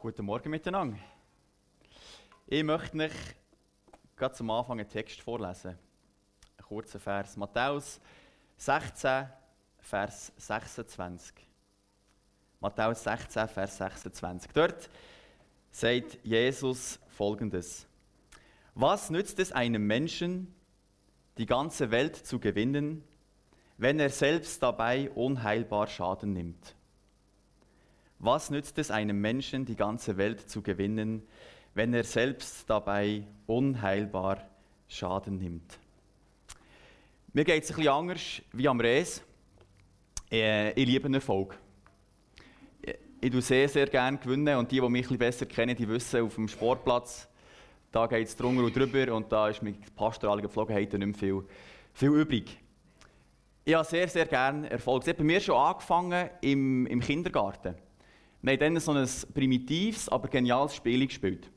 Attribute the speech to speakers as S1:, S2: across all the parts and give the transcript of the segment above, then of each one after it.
S1: Guten Morgen miteinander. Ich möchte euch gerade zum Anfang einen Text vorlesen. Einen kurzen Vers. Matthäus 16, Vers 26. Matthäus 16, Vers 26. Dort sagt Jesus folgendes: Was nützt es einem Menschen, die ganze Welt zu gewinnen, wenn er selbst dabei unheilbar Schaden nimmt? Was nützt es einem Menschen, die ganze Welt zu gewinnen, wenn er selbst dabei unheilbar Schaden nimmt? Mir geht es bisschen anders wie am Res. Äh, ich liebe Erfolg. Ich tue sehr, sehr gerne gewinnen und die, die mich ein besser kennen, die wissen, auf dem Sportplatz, da geht es drunter und drüber und da ist mit pastoralen Gepflogenheiten nicht mehr viel, viel übrig. Ich habe sehr, sehr gerne Erfolg. Es hat bei mir schon angefangen im, im Kindergarten. Wir haben dann so ein primitives, aber geniales Spiel gespielt.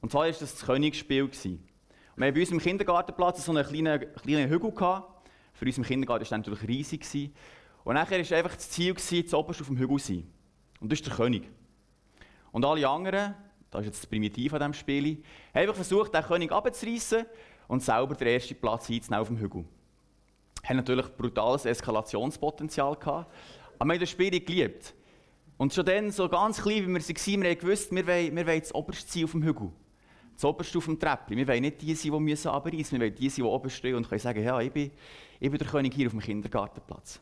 S1: Und zwar war das das Königsspiel. Wir haben bei uns im Kindergartenplatz so einen kleinen, kleinen Hügel gehabt. Für uns im Kindergarten war das natürlich riesig. Und nachher war einfach das Ziel, das oberst auf dem Hügel zu sein. Und das ist der König. Und alle anderen, das ist jetzt das Primitiv an diesem Spiel, haben einfach versucht, den König abzureißen und selber den ersten Platz einzunehmen auf dem Hügel. Haben natürlich brutales Eskalationspotenzial gehabt, aber wir haben das Spiel geliebt. Und schon dann, so ganz klein, wie wir waren, wir haben gewusst, wir wollen, wir wollen das oberste sein auf dem Hügel. Das oberste auf dem Treppchen. Wir wollen nicht die sein, die müssen abreißen, wir wollen die sein, die oben stehen und können sagen, ja, ich bin, ich bin der König hier auf dem Kindergartenplatz.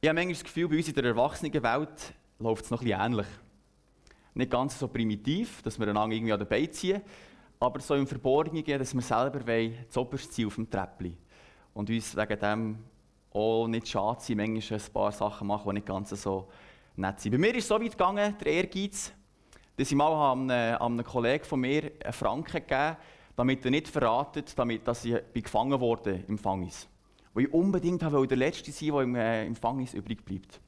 S1: Ich habe manchmal das Gefühl, bei uns in der Erwachsenenwelt läuft es noch ein bisschen ähnlich. Nicht ganz so primitiv, dass wir einander irgendwie an den Beinen ziehen, aber so im Verborgenen, dass wir selber wollen, das oberste sein auf dem Treppchen. Und uns wegen dem auch nicht schade sein, manchmal ein paar Sachen machen, die nicht ganz so nett sein. Bei mir ist es so weit gegangen, der Ehrgeiz, dass ich mal einem, einem Kollegen von mir einen Franken gegeben damit er nicht verratet, damit, dass ich gefangen wurde im Fangis. Weil ich unbedingt wollte der Letzte sein, der im, äh, im Fangis übrig bleibt.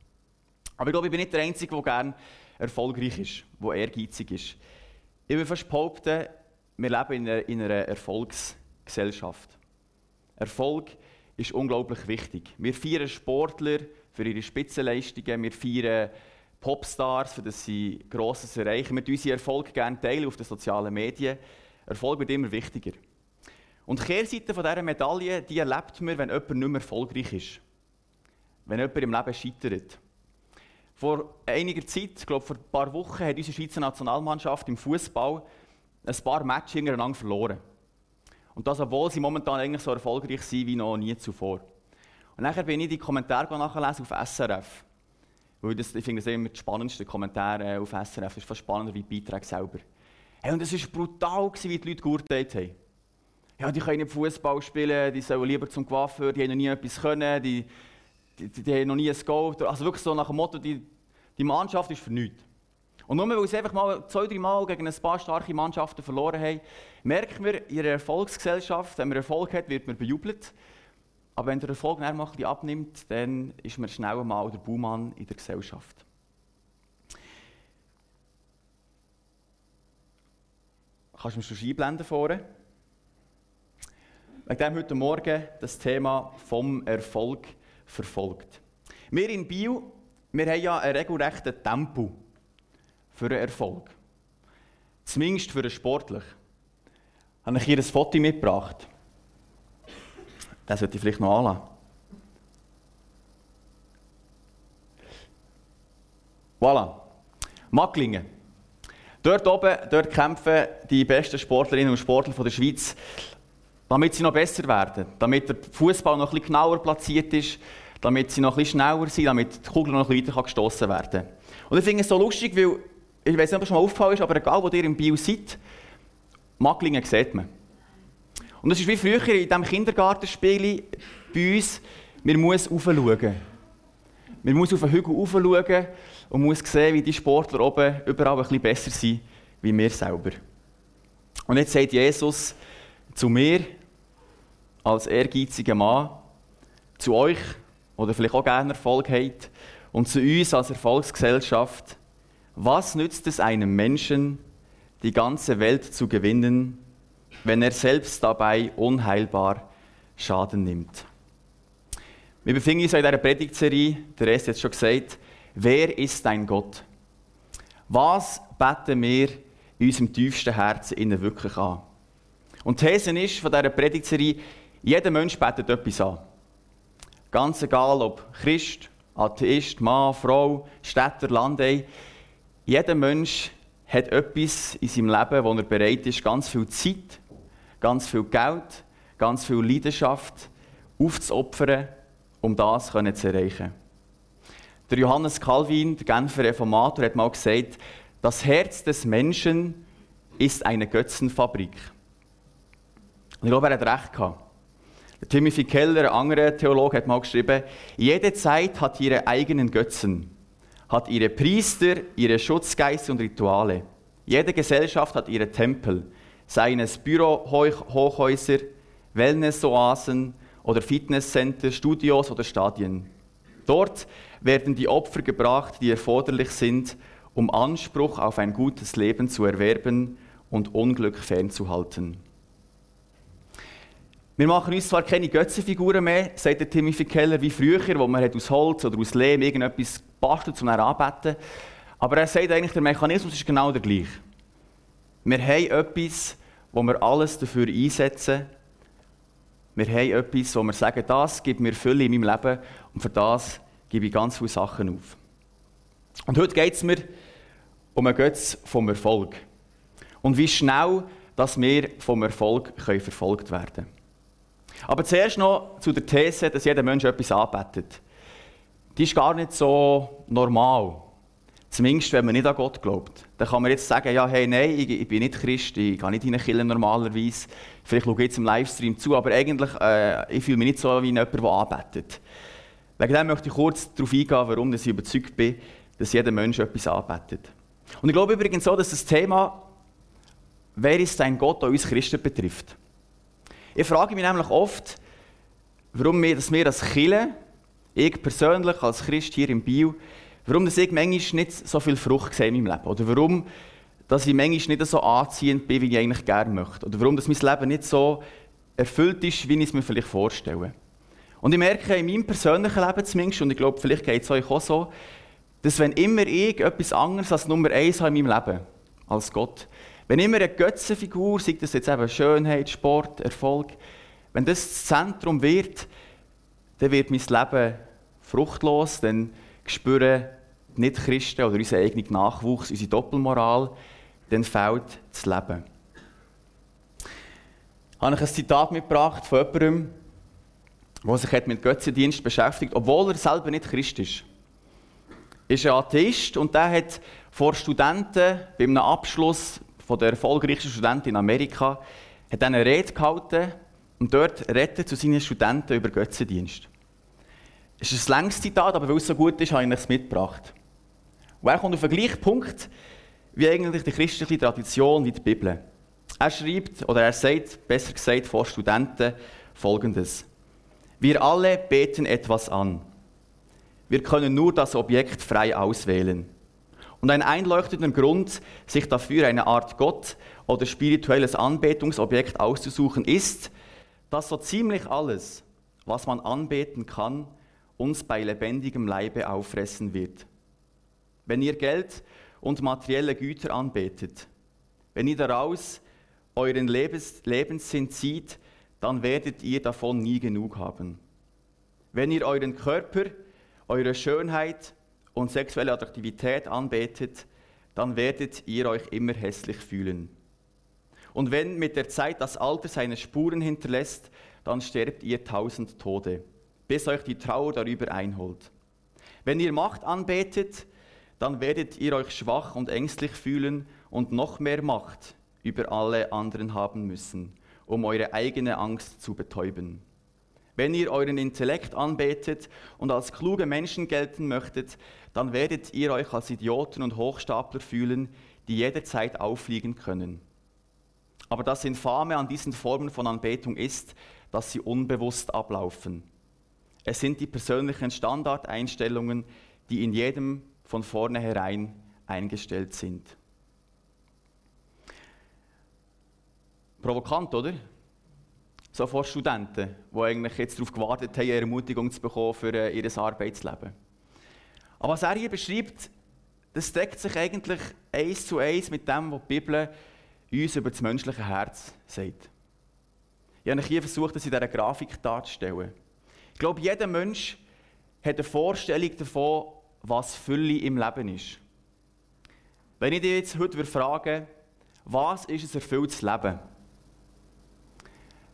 S1: Aber ich glaube, ich bin nicht der Einzige, der gerne erfolgreich ist, der ehrgeizig ist. Ich will fast behaupten, wir leben in einer, in einer Erfolgsgesellschaft. Erfolg ist unglaublich wichtig. Wir feiern Sportler, für ihre Spitzenleistungen. Wir feiern Popstars, für das sie Grosses erreichen. Wir teilen unseren Erfolg gerne teilen auf den sozialen Medien. Erfolg wird immer wichtiger. Und die Kehrseite von dieser Medaille, die erlebt man, wenn jemand nicht mehr erfolgreich ist. Wenn jemand im Leben scheitert. Vor einiger Zeit, ich glaube vor ein paar Wochen, hat unsere Schweizer Nationalmannschaft im Fußball ein paar Matches hintereinander verloren. Und das, obwohl sie momentan eigentlich so erfolgreich sind wie noch nie zuvor. Und nachher bin ich die Kommentare nachlesen auf SRF. Weil das, ich finde das immer die spannendsten Kommentare auf SRF. Das ist fast spannender wie die Beiträge selber. Hey, und es war brutal, wie die Leute geurteilt haben. Ja, die können nicht Fußball spielen, die sollen lieber zum Coiffeur, die haben noch nie etwas können, die, die, die, die haben noch nie ein Goal. Also wirklich so nach dem Motto, die, die Mannschaft ist für nichts. Und nur weil sie einfach mal zwei, drei Mal gegen ein paar starke Mannschaften verloren haben, merken wir, in ihrer Erfolgsgesellschaft, wenn man Erfolg hat, wird man bejubelt. Aber wenn der Erfolg dann mal ein abnimmt, dann ist man schnell mal der Buhmann in der Gesellschaft. Kannst du mir schon einblenden vorne? Wegen dem heute Morgen das Thema vom Erfolg verfolgt. Wir in Bio, wir haben ja einen regelrechten Tempo für einen Erfolg. Zumindest für einen Sportlich. Habe ich hier ein Foto mitgebracht. Den sollte ich vielleicht noch anlassen. Voilà. Macklingen. Dort oben dort kämpfen die besten Sportlerinnen und Sportler von der Schweiz, damit sie noch besser werden, damit der Fußball noch bisschen genauer platziert ist, damit sie noch bisschen schneller sind, damit die Kugel noch ein weiter gestoßen werden kann. Und ich finde es so lustig, weil, ich weiß nicht, ob es schon mal aufgefallen ist, aber egal, wo ihr im Bio seid, Macklingen sieht man. Und das ist wie früher in diesem Kindergartenspiel bei uns, man muss raufschauen. Man muss auf den Hügel raufschauen und muss sehen, wie die Sportler oben überall ein bisschen besser sind, wie wir selber. Und jetzt sagt Jesus zu mir, als ehrgeiziger Mann, zu euch, oder vielleicht auch gerne Erfolg habt, und zu uns als Erfolgsgesellschaft, was nützt es einem Menschen, die ganze Welt zu gewinnen, wenn er selbst dabei unheilbar Schaden nimmt. Wir befinden uns in dieser Predigtserie, der Rest es schon gesagt, wer ist dein Gott? Was beten wir in unserem tiefsten Herzen innen wirklich an? Und die These ist von dieser Predigtserie, jeder Mensch betet etwas an. Ganz egal, ob Christ, Atheist, Mann, Frau, Städter, Landei. Jeder Mensch hat etwas in seinem Leben, wo er bereit ist, ganz viel Zeit, ganz viel Geld, ganz viel Leidenschaft aufzuopfern, um das zu erreichen. Der Johannes Calvin, der Genfer Reformator, hat mal gesagt, das Herz des Menschen ist eine Götzenfabrik. Und ich glaube, er hat recht gehabt. Der Timothy Keller, ein anderer Theologe, hat mal geschrieben, jede Zeit hat ihre eigenen Götzen, hat ihre Priester, ihre Schutzgeister und Rituale. Jede Gesellschaft hat ihre Tempel, seien es Bürohochhäuser, Wellnessoasen oder Fitnesscenter, Studios oder Stadien. Dort werden die Opfer gebracht, die erforderlich sind, um Anspruch auf ein gutes Leben zu erwerben und Unglück fernzuhalten. Wir machen uns zwar keine Götzenfiguren mehr, sagt der Timothy Keller, wie früher, wo man aus Holz oder aus Lehm irgendetwas bastelt, um anzubeten. Aber er sagt eigentlich, der Mechanismus ist genau der gleiche. Wir haben etwas, wo wir alles dafür einsetzen. Wir haben etwas, wo wir sagen, das gibt mir Fülle in meinem Leben und für das gebe ich ganz viele Sachen auf. Und heute geht es mir um einen Götz vom Erfolg. Und wie schnell, dass wir vom Erfolg können verfolgt werden können. Aber zuerst noch zu der These, dass jeder Mensch etwas anbetet. Die ist gar nicht so normal. Zumindest, wenn man nicht an Gott glaubt. Dann kann man jetzt sagen, ja, hey, nein, ich, ich bin nicht Christ, ich gehe nicht in eine Kirche normalerweise. Vielleicht schaue ich jetzt im Livestream zu, aber eigentlich, äh, ich fühle mich nicht so wie jemand, der anbetet. Wegen dem möchte ich kurz darauf eingehen, warum ich überzeugt bin, dass jeder Mensch etwas anbetet. Und ich glaube übrigens so, dass das Thema, wer ist dein Gott, uns Christen betrifft. Ich frage mich nämlich oft, warum wir, dass wir als Kirche, ich persönlich als Christ hier im Bio, warum ich manchmal nicht so viel Frucht sehe in meinem Leben. Oder warum dass ich manchmal nicht so anziehend bin, wie ich eigentlich gerne möchte. Oder warum dass mein Leben nicht so erfüllt ist, wie ich es mir vielleicht vorstelle. Und ich merke in meinem persönlichen Leben zumindest, und ich glaube, vielleicht geht es euch auch so, dass wenn immer ich etwas anderes als Nummer eins habe in meinem Leben, als Gott, wenn immer eine Götzenfigur, sei das jetzt eben Schönheit, Sport, Erfolg, wenn das das Zentrum wird, dann wird mein Leben fruchtlos, dann spüren Nicht-Christen oder unser eigener Nachwuchs, unsere Doppelmoral, dann fehlt das Leben. Ich habe ich ein Zitat mitgebracht von jemandem, der sich mit Götzendienst beschäftigt, obwohl er selber nicht Christ ist. Er ist ein Atheist und der hat vor Studenten bei einem Abschluss von der erfolgreichsten Studentin in Amerika, hat eine Rede gehalten und dort redet zu seinen Studenten über Götzendienst. Ist ein längeres Zitat, aber weil es so gut ist, habe ich es mitgebracht. Und er kommt auf den gleichen Punkt wie eigentlich die christliche Tradition, wie die Bibel. Er schreibt, oder er sagt, besser gesagt vor Studenten, folgendes. Wir alle beten etwas an. Wir können nur das Objekt frei auswählen. Und ein einleuchtender Grund, sich dafür eine Art Gott oder spirituelles Anbetungsobjekt auszusuchen, ist, dass so ziemlich alles, was man anbeten kann, uns bei lebendigem Leibe auffressen wird. Wenn ihr Geld und materielle Güter anbetet, wenn ihr daraus euren Lebens Lebenssinn zieht, dann werdet ihr davon nie genug haben. Wenn ihr euren Körper, eure Schönheit und sexuelle Attraktivität anbetet, dann werdet ihr euch immer hässlich fühlen. Und wenn mit der Zeit das Alter seine Spuren hinterlässt, dann sterbt ihr tausend Tode, bis euch die Trauer darüber einholt. Wenn ihr Macht anbetet, dann werdet ihr euch schwach und ängstlich fühlen und noch mehr Macht über alle anderen haben müssen, um eure eigene Angst zu betäuben. Wenn ihr euren Intellekt anbetet und als kluge Menschen gelten möchtet, dann werdet ihr euch als Idioten und Hochstapler fühlen, die jederzeit auffliegen können. Aber das Infame an diesen Formen von Anbetung ist, dass sie unbewusst ablaufen. Es sind die persönlichen Standardeinstellungen, die in jedem von vornherein eingestellt sind. Provokant, oder? So vor Studenten, die eigentlich jetzt darauf gewartet haben, eine Ermutigung zu bekommen für äh, ihr Arbeitsleben. Aber was er hier beschreibt, das deckt sich eigentlich eins zu eins mit dem, was die Bibel uns über das menschliche Herz sagt. Ich habe hier versucht, das in dieser Grafik darzustellen. Glaube, jeder Mensch hat eine Vorstellung davon, was Fülle im Leben ist. Wenn ich dich jetzt heute frage, was ist ein erfülltes Leben?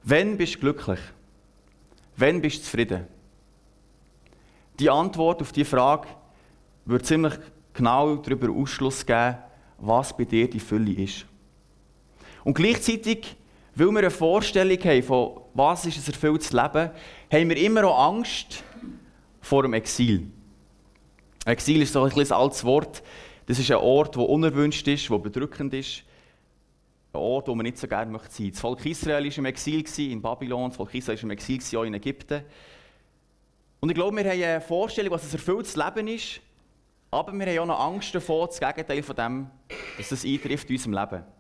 S1: Wann bist du glücklich? Wann bist du zufrieden? Die Antwort auf diese Frage wird ziemlich genau darüber Ausschluss geben, was bei dir die Fülle ist. Und gleichzeitig, weil wir eine Vorstellung haben von was ist ein erfülltes Leben, haben wir immer auch Angst vor dem Exil. Exil ist so ein, ein altes Wort. Das ist ein Ort, der unerwünscht ist, der bedrückend ist. Ein Ort, wo man nicht so gerne möchte sein. Das Volk Israel war im Exil in Babylon, das Volk Israel war im Exil auch in Ägypten. Und ich glaube, wir haben eine Vorstellung, was ein erfülltes Leben ist, aber wir haben auch noch Angst davor, das Gegenteil von dem, dass das eintrifft in unserem Leben.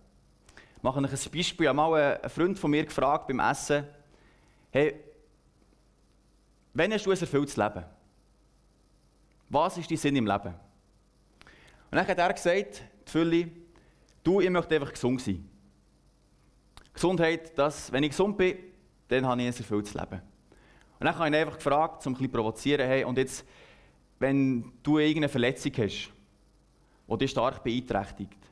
S1: Mache euch ein Beispiel. Ich habe mal einen Freund von mir gefragt beim Essen, hey, wann hast du ein erfülltes Leben? Was ist dein Sinn im Leben? Und dann hat er gesagt, die Fülle, du, ich möchte einfach gesund sein. Gesundheit, das, wenn ich gesund bin, dann habe ich ein erfülltes Leben. Und dann habe ich ihn einfach gefragt, um ein provozieren, hey, und jetzt, wenn du irgendeine Verletzung hast, die dich stark beeinträchtigt,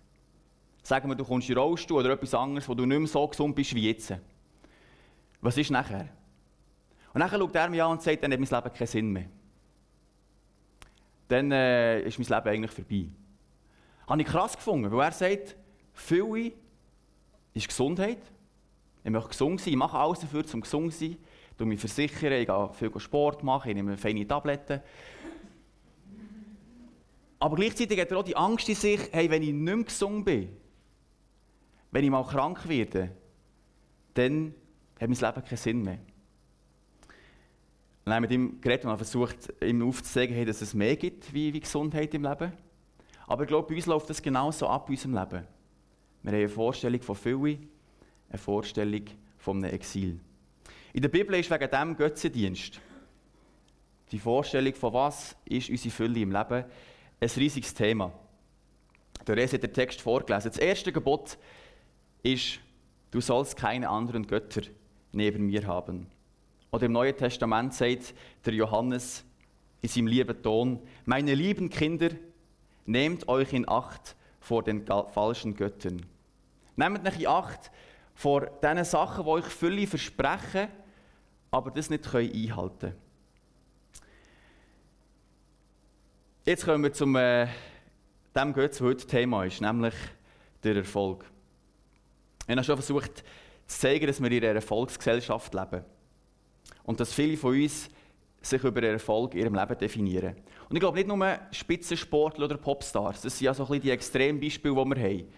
S1: sagen wir, du kommst in Rollstuhl oder etwas anderes, wo du nicht mehr so gesund bist wie jetzt. Was ist nachher? Und dann schaut er mich an und sagt, dann hat mein Leben keinen Sinn mehr. Dann äh, ist mein Leben eigentlich vorbei. Habe ich krass gefunden, weil er sagt, Fülle ist Gesundheit. Ich möchte gesund sein, ich mache alles dafür, um gesund zu sein. Ich mich versichere, ich gehe viel Sport machen, ich nehme feine Tabletten. Aber gleichzeitig hat er auch die Angst in sich, hey, wenn ich nicht mehr gesund bin, wenn ich mal krank werde, dann hat mein Leben keinen Sinn mehr. dann haben mit ihm geredet und versucht, ihm aufzuzeigen, dass es mehr gibt wie, wie Gesundheit im Leben. Aber ich glaube, bei uns läuft das genauso ab in unserem Leben. Wir haben eine Vorstellung von Fülle, eine Vorstellung von einem Exil. In der Bibel ist wegen dem Götzendienst, die Vorstellung von was ist unsere Fülle im Leben, ein riesiges Thema. Der Rest hat den Text vorgelesen. Das erste Gebot ist, du sollst keine anderen Götter neben mir haben. Oder im Neuen Testament sagt der Johannes in seinem lieben Ton, meine lieben Kinder, nehmt euch in Acht vor den falschen Göttern. Nehmt euch in Acht vor diesen Sachen, die euch Fülle versprechen, aber das nicht einhalten können. Jetzt kommen wir zum äh, dem Götz, was heute Thema ist, nämlich der Erfolg. Ich habe schon versucht zu zeigen, dass wir in einer Erfolgsgesellschaft leben. Und dass viele von uns sich über den Erfolg in ihrem Leben definieren. Und ich glaube nicht nur Spitzensportler oder Popstars, das sind ja so ein bisschen die Extrembeispiele, die wir haben.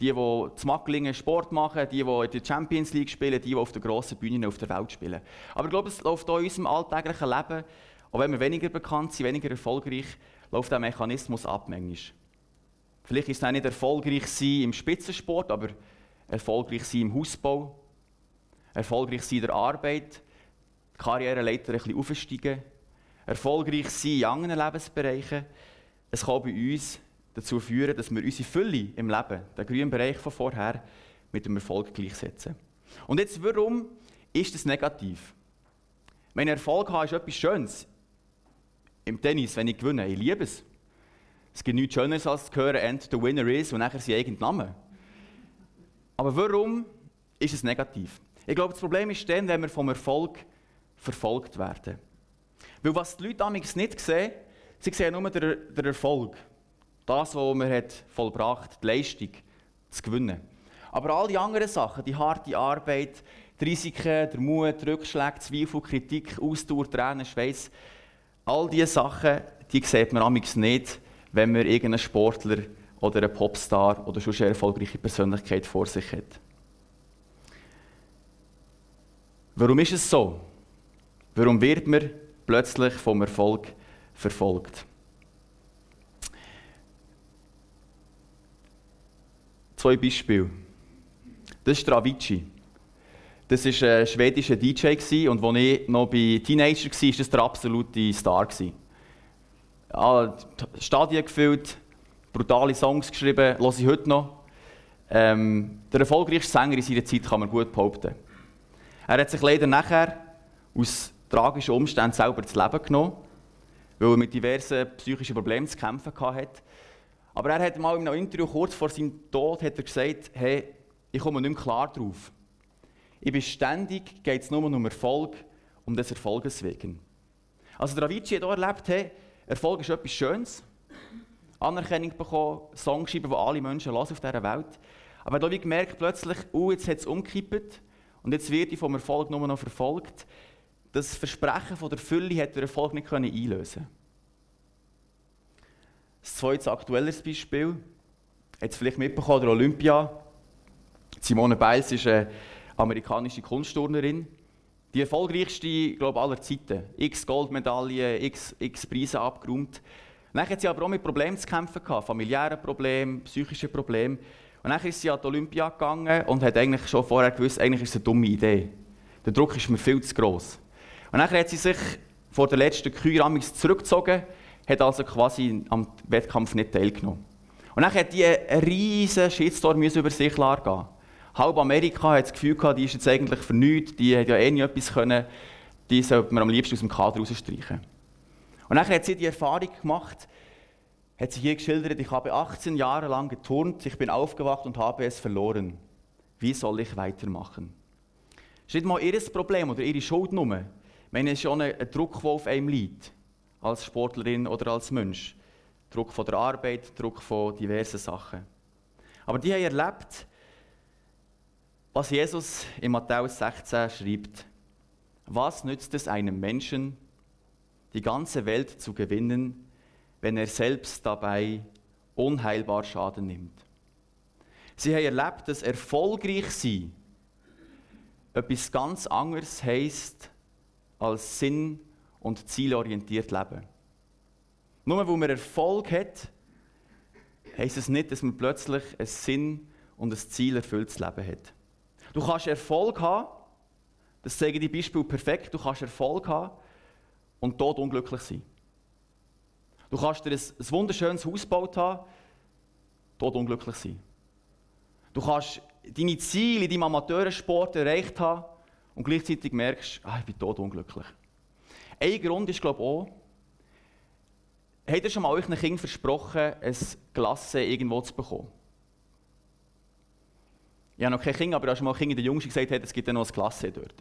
S1: Die, die zu Macklingen Sport machen, die, die in der Champions League spielen, die, die auf der grossen Bühne auf der Welt spielen. Aber ich glaube, es läuft auch in unserem alltäglichen Leben, auch wenn wir weniger bekannt sind, weniger erfolgreich, läuft der Mechanismus ab manchmal. Vielleicht ist es auch nicht erfolgreich sein im Spitzensport, aber erfolgreich sein im Hausbau, erfolgreich sein in der Arbeit, die Karriereleiter ein bisschen aufsteigen, erfolgreich sein in anderen Lebensbereichen. Es kann bei uns dazu führen, dass wir unsere Fülle im Leben, den grünen Bereich von vorher, mit dem Erfolg gleichsetzen. Und jetzt, warum ist das negativ? Wenn Erfolg habe, ist etwas Schönes im Tennis, wenn ich gewinne. Ich liebe es. Es gibt nichts Schöneres als zu hören, and the winner is und nachher sein eigener Name. Aber warum ist es negativ? Ich glaube, das Problem ist dann, wenn wir vom Erfolg verfolgt werden. Weil was die Leute damals nicht sehen, sie sehen nur den, den Erfolg. Das, was man hat vollbracht, die Leistung, zu gewinnen. Aber all die anderen Sachen, die harte Arbeit, die Risiken, der Mut, Rückschläge, Zweifel, Kritik, Ausdauer, Tränen, Schweiß, All diese Sachen, die sieht man amigs nicht, wenn man irgendeinen Sportler oder einen Popstar oder schon eine erfolgreiche Persönlichkeit vor sich hat. Warum ist es so? Warum wird man plötzlich vom Erfolg verfolgt? Zwei Beispiele. Das ist Avicii. Das war ein schwedischer DJ und als ich noch bei Teenager war, war das der absolute Star. Stadien gefüllt, brutale Songs geschrieben, höre ich heute noch. Ähm, der erfolgreichste Sänger in seiner Zeit kann man gut behaupten. Er hat sich leider nachher aus tragischen Umständen selber das Leben genommen, weil er mit diversen psychischen Problemen zu kämpfen hatte. Aber er hat mal in einem Interview kurz vor seinem Tod hat er gesagt, hey, ich komme nicht mehr klar drauf. Ich bin ständig, geht es nur um Erfolg, um des Erfolges wegen. Also der hat auch erlebt, hey, Erfolg ist etwas Schönes, Anerkennung bekommen, Songs schreiben, die alle Menschen hören auf dieser Welt. Aber er hat gemerkt, plötzlich, oh, jetzt hat es umgekippt und jetzt wird ich vom Erfolg nur noch verfolgt. Das Versprechen von der Fülle hat der Erfolg nicht einlösen Das zweite aktuelles Beispiel, es vielleicht mitbekommen, der Olympia. Simone Biles ist eine amerikanische Kunstturnerin. Die erfolgreichste, glaube aller Zeiten. X Goldmedaillen, x, x Preise abgeräumt. Dann hat sie aber auch mit Problemen zu kämpfen gehabt, familiären Problemen, psychischen Problemen. Und dann ist sie an die Olympia gegangen und hat eigentlich schon vorher gewusst, eigentlich ist es eine dumme Idee. Der Druck ist mir viel zu gross. Und dann hat sie sich vor der letzten Kür zurückgezogen, hat also quasi am Wettkampf nicht teilgenommen. Und dann hat die riesen Shitstorm über sich gehen. Halb Amerika hat das Gefühl gehabt, die ist jetzt eigentlich nichts, die hat ja eh nicht etwas können, die sollte man am liebsten aus dem Kader rausstreichen. Und dann hat sie die Erfahrung gemacht, hat sie hier geschildert, ich habe 18 Jahre lang geturnt, ich bin aufgewacht und habe es verloren. Wie soll ich weitermachen? Das ist nicht mal ihr Problem oder ihre Schuld nur. Ich meine, es ist schon ein Druck, der auf einem liegt, als Sportlerin oder als Mensch. Druck von der Arbeit, Druck von diversen Sachen. Aber die haben erlebt, was Jesus in Matthäus 16 schreibt. Was nützt es einem Menschen, die ganze Welt zu gewinnen, wenn er selbst dabei unheilbar Schaden nimmt. Sie haben erlebt, dass erfolgreich sein etwas ganz anderes heisst als sinn- und zielorientiert leben. Nur weil man Erfolg hat, heisst es nicht, dass man plötzlich ein Sinn und ein Ziel erfülltes Leben hat. Du kannst Erfolg haben, das zeige die Beispiel perfekt, du kannst Erfolg haben und tot unglücklich sein. Du kannst dir ein, ein wunderschönes Haus gebaut haben, tot unglücklich sein. Du kannst deine Ziele in deinem Amateursport erreicht haben und gleichzeitig merkst, ah, ich bin tot unglücklich. Ein Grund ist, glaube ich, auch, habt ihr schon mal euch einem Kind versprochen, ein Glasse irgendwo zu bekommen? Ich habe noch kein Kind, aber ich habe schon mal Kind der Jungs gesagt, es gibt ja noch ein Glasse dort.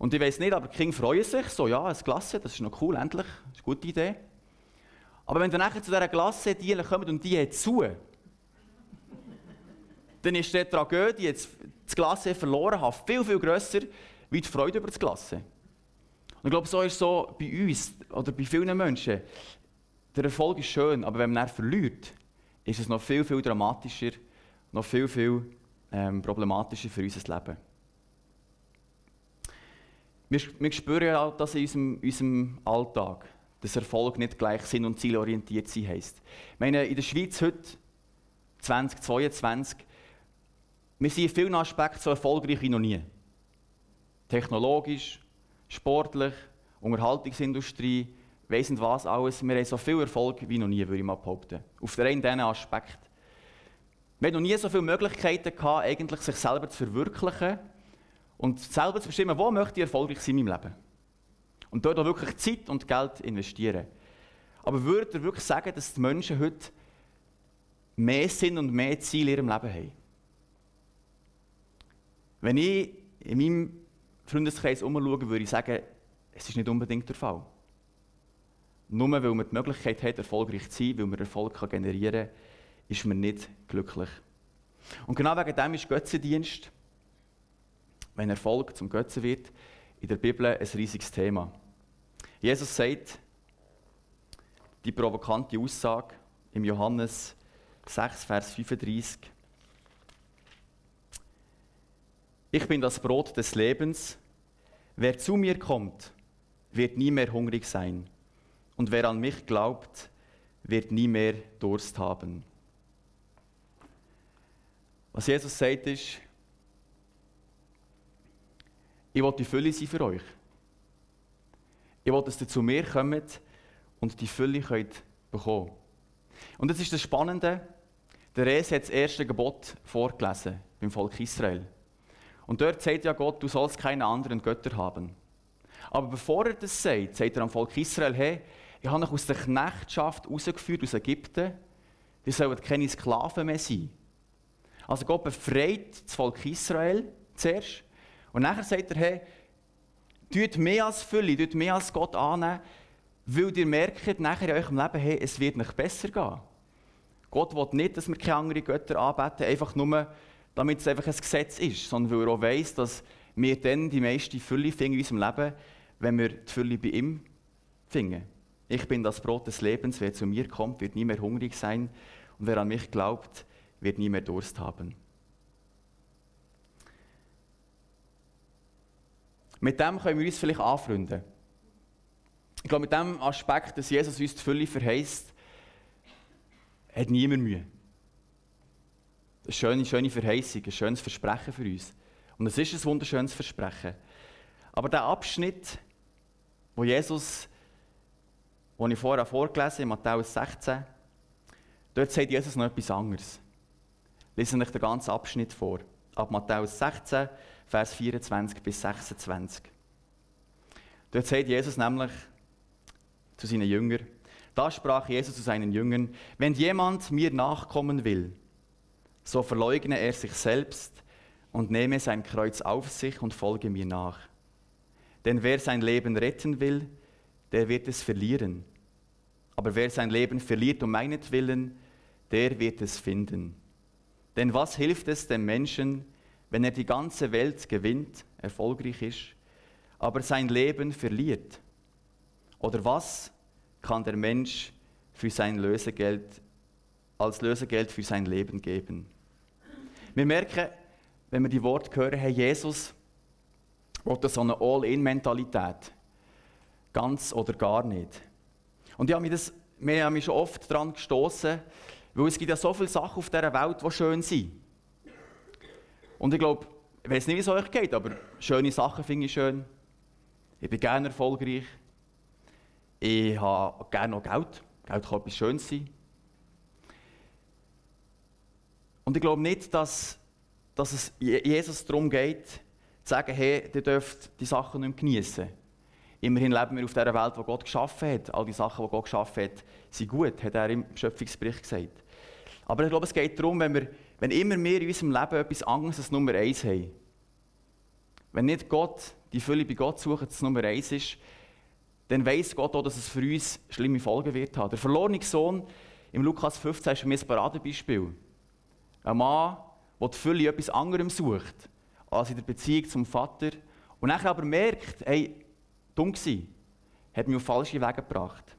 S1: Und ich weiß nicht, aber die Kinder freuen sich so, ja, ein Glasse, das ist noch cool, endlich, das ist eine gute Idee. Aber wenn du nachher zu dieser Glasse die kommt und die hat zu, dann ist die Tragödie, jetzt das Glasse verloren haben, viel, viel grösser, wie die Freude über das Glasse. Und ich glaube, so ist es so bei uns oder bei vielen Menschen. Der Erfolg ist schön, aber wenn man ihn verliert, ist es noch viel, viel dramatischer, noch viel, viel ähm, problematischer für unser Leben. Wir, wir spüren ja das in unserem, unserem Alltag, dass Erfolg nicht gleich sinn- und zielorientiert sein heisst. Ich meine, in der Schweiz heute, 2022, wir sind in vielen Aspekten so erfolgreich wie noch nie. Technologisch, sportlich, Unterhaltungsindustrie, weiss was alles. Wir haben so viel Erfolg wie noch nie, würde ich mal behaupten. Auf der einen diesen Aspekt. Wir haben noch nie so viele Möglichkeiten gehabt, eigentlich sich selber zu verwirklichen und selber zu bestimmen, wo möchte ich erfolgreich sein in meinem Leben. Und dort auch wirklich Zeit und Geld investieren. Aber würde er wirklich sagen, dass die Menschen heute mehr Sinn und mehr Ziel in ihrem Leben haben? Wenn ich in meinem Freundeskreis umschaue, würde ich sagen, es ist nicht unbedingt der Fall. Nur weil man die Möglichkeit hat, erfolgreich zu sein, weil man Erfolg generieren kann, ist man nicht glücklich. Und genau wegen dem ist Götzendienst wenn Erfolg zum Götzen wird, in der Bibel ein riesiges Thema. Jesus sagt die provokante Aussage im Johannes 6, Vers 35. Ich bin das Brot des Lebens. Wer zu mir kommt, wird nie mehr hungrig sein. Und wer an mich glaubt, wird nie mehr Durst haben. Was Jesus sagt ist, ich will die Fülle sein für euch. Ich will, dass ihr zu mir kommt und die Fülle könnt bekommen Und das ist das Spannende, der Res hat das erste Gebot vorgelesen beim Volk Israel. Und dort sagt ja Gott, du sollst keine anderen Götter haben. Aber bevor er das sagt, sagt er am Volk Israel, hey, ich habe euch aus der Knechtschaft rausgeführt, aus Ägypten, die sollen keine Sklaven mehr sein. Also Gott befreit das Volk Israel zuerst und nachher sagt er, hey, tut mehr als Fülle, tut mehr als Gott annehmen, weil ihr merkt nachher in eurem Leben, hey, es wird nicht besser gehen. Gott will nicht, dass wir keine anderen Götter anbeten, einfach nur, damit es einfach ein Gesetz ist, sondern weil er auch weiss, dass wir dann die meiste Fülle finden in unserem Leben, wenn wir die Fülle bei ihm finden. Ich bin das Brot des Lebens, wer zu mir kommt, wird nie mehr hungrig sein und wer an mich glaubt, wird nie mehr Durst haben. Mit dem können wir uns vielleicht anfreunden. Ich glaube, mit dem Aspekt, dass Jesus uns die Fülle verheißt, hat niemand Mühe. Eine schöne, schöne Verheißung, ein schönes Versprechen für uns. Und es ist ein wunderschönes Versprechen. Aber der Abschnitt, wo Jesus, den ich vorher vorgelesen habe, in Matthäus 16, dort sagt Jesus noch etwas anderes. Lesen euch den ganzen Abschnitt vor. Ab Matthäus 16, Vers 24 bis 26. Dort sagt Jesus nämlich zu seinen Jüngern, da sprach Jesus zu seinen Jüngern, wenn jemand mir nachkommen will, so verleugne er sich selbst und nehme sein Kreuz auf sich und folge mir nach. Denn wer sein Leben retten will, der wird es verlieren. Aber wer sein Leben verliert um meinetwillen, der wird es finden. Denn was hilft es dem Menschen, wenn er die ganze Welt gewinnt, erfolgreich ist, aber sein Leben verliert? Oder was kann der Mensch für sein Lösegeld, als Lösegeld für sein Leben geben? Wir merken, wenn wir die Worte hören, hey, Jesus oder so eine All-In-Mentalität. Ganz oder gar nicht. Und ich habe mich, das, wir haben mich schon oft daran gestoßen, weil es gibt ja so viele Sachen auf dieser Welt, die schön sind. Und ich glaube, ich weiß nicht, wie es euch geht, aber schöne Sachen finde ich schön. Ich bin gerne erfolgreich. Ich habe gerne noch Geld. Geld kann etwas Schönes sein. Und ich glaube nicht, dass, dass es Jesus darum geht, zu sagen, hey, ihr dürft die Sachen nicht mehr genießen. Immerhin leben wir auf dieser Welt, die Gott geschaffen hat. All die Sachen, die Gott geschaffen hat, sind gut, hat er im Schöpfungsbericht gesagt. Aber ich glaube, es geht darum, wenn, wir, wenn immer wir in unserem Leben etwas anderes als Nummer eins haben, wenn nicht Gott, die Fülle bei Gott suchen, das Nummer eins ist, dann weiß Gott auch, dass es für uns schlimme Folgen wird haben. Der verlorene Sohn im Lukas 15 ist für mich ein Paradebeispiel. Ein Mann, der die Fülle etwas anderem sucht, als in der Beziehung zum Vater, und nachher aber merkt, hey, dumm gewesen, hat mich auf falsche Wege gebracht.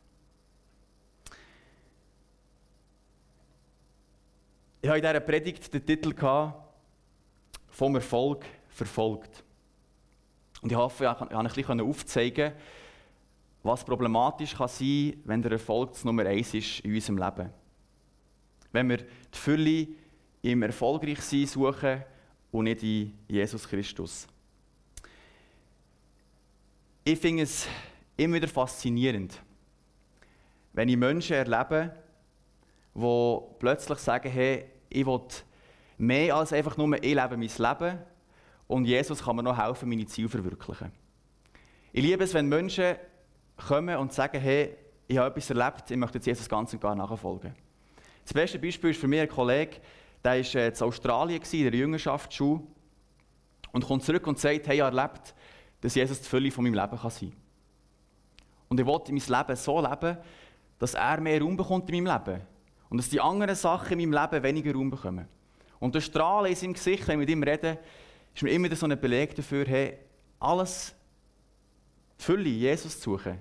S1: Ich habe in dieser Predigt den Titel «Vom Erfolg verfolgt». Und ich hoffe, ich konnte ein bisschen aufzeigen, was problematisch kann sein kann, wenn der Erfolg das Nummer eins ist in unserem Leben. Wenn wir die Fülle im Erfolgreichsein suchen und nicht in Jesus Christus. Ich finde es immer wieder faszinierend, wenn ich Menschen erlebe, die plötzlich sagen, hey, ich will mehr als einfach nur, ich lebe mein Leben und Jesus kann mir noch helfen, meine Ziele zu verwirklichen. Ich liebe es, wenn Menschen kommen und sagen, hey, ich habe etwas erlebt, ich möchte jetzt Jesus ganz und gar nachfolgen. Das beste Beispiel ist für mich ein Kollege, der war äh, in Australien, in der Jüngerschaftsschule, und kommt zurück und sagt, hey, ich habe erlebt, dass Jesus die Fülle von meinem Leben sein kann. Und ich will mein Leben so leben, dass er mehr Raum bekommt in meinem Leben. Und dass die anderen Sachen in meinem Leben weniger Raum bekommen. Und der Strahlen in seinem Gesicht, wenn ich mit ihm rede, ist mir immer so ein Beleg dafür, hey, alles, die Fülle, Jesus zu suchen,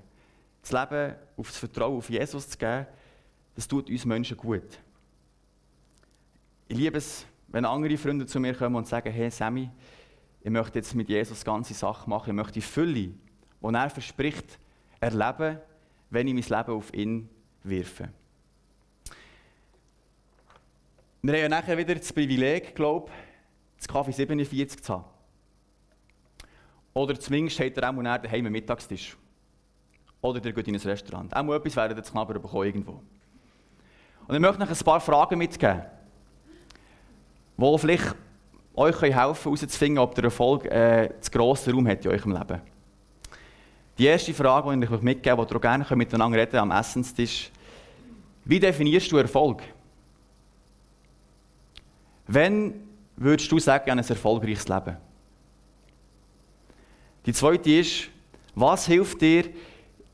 S1: das Leben auf das Vertrauen auf Jesus zu geben, das tut uns Menschen gut. Ich liebe es, wenn andere Freunde zu mir kommen und sagen, hey Sammy, ich möchte jetzt mit Jesus ganze Sachen machen, ich möchte die Fülle, die er verspricht, erleben, wenn ich mein Leben auf ihn wirfe. Wir haben ja nachher wieder das Privileg, glaube ich, das Kaffee 47 zu haben. Oder zumindest hat er auch daheim einen Mittagstisch. Oder der geht in ein Restaurant. Auch mal etwas werden jetzt knabbern bekommen irgendwo. Und ich möchte euch ein paar Fragen mitgeben, die vielleicht euch helfen können, herauszufinden, ob der Erfolg äh, zu grossen Raum hat in eurem Leben. Die erste Frage, die ich euch mitgebe, die ihr gerne miteinander reden am Essenstisch, wie definierst du Erfolg? Wenn würdest du sagen, ein erfolgreiches Leben? Die zweite ist, was hilft dir,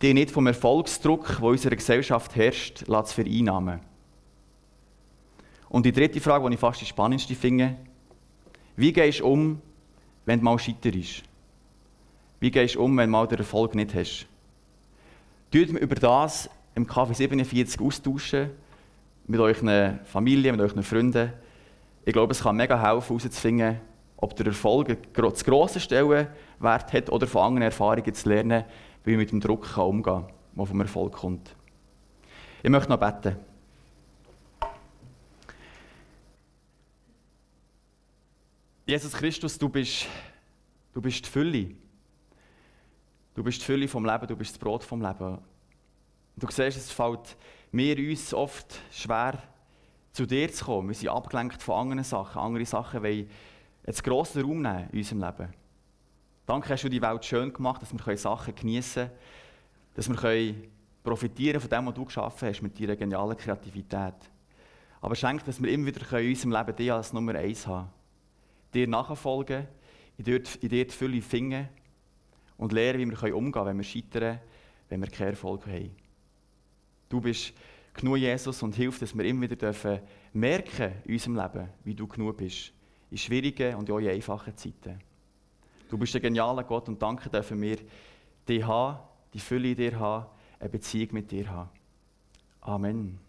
S1: dich nicht vom Erfolgsdruck, der in unserer Gesellschaft herrscht, zu vereinnahmen? Und die dritte Frage, die ich fast die spannendste finde, wie gehst du um, wenn du mal scheiterst? Wie gehst du um, wenn du mal den Erfolg nicht hast? Tut über das im Kaffee 47 austauschen, mit euren Familien, mit euren Freunden. Ich glaube, es kann mega helfen, herauszufinden, ob der Erfolg zu grossen Stellenwert hat oder von anderen Erfahrungen zu lernen, wie man mit dem Druck umgehen kann, der vom Erfolg kommt. Ich möchte noch beten. Jesus Christus, du bist, du bist die Fülle. Du bist die Fülle vom Leben, du bist das Brot vom Leben. Du siehst, es fällt mir uns oft schwer, zu dir zu kommen. Wir sind abgelenkt von anderen Sachen. Andere Sachen wollen einen grossen Raum nehmen in unserem Leben. Danke hast du die Welt schön gemacht, dass wir Sachen geniessen können, dass wir profitieren von dem, was du geschaffen hast, mit deiner genialen Kreativität. Aber schenk, dass wir immer wieder in unserem Leben dich als Nummer eins haben dir nachfolgen, in dir, in dir die Fülle finden und lernen, wie wir umgehen können, wenn wir scheitern, wenn wir keinen Erfolg haben. Du bist genug Jesus und hilft, dass wir immer wieder dürfen merken in unserem Leben, wie du genug bist. In schwierigen und auch in einfachen Zeiten. Du bist ein genialer Gott und danke dürfen wir dich haben, die Fülle in dir haben, eine Beziehung mit dir haben. Amen.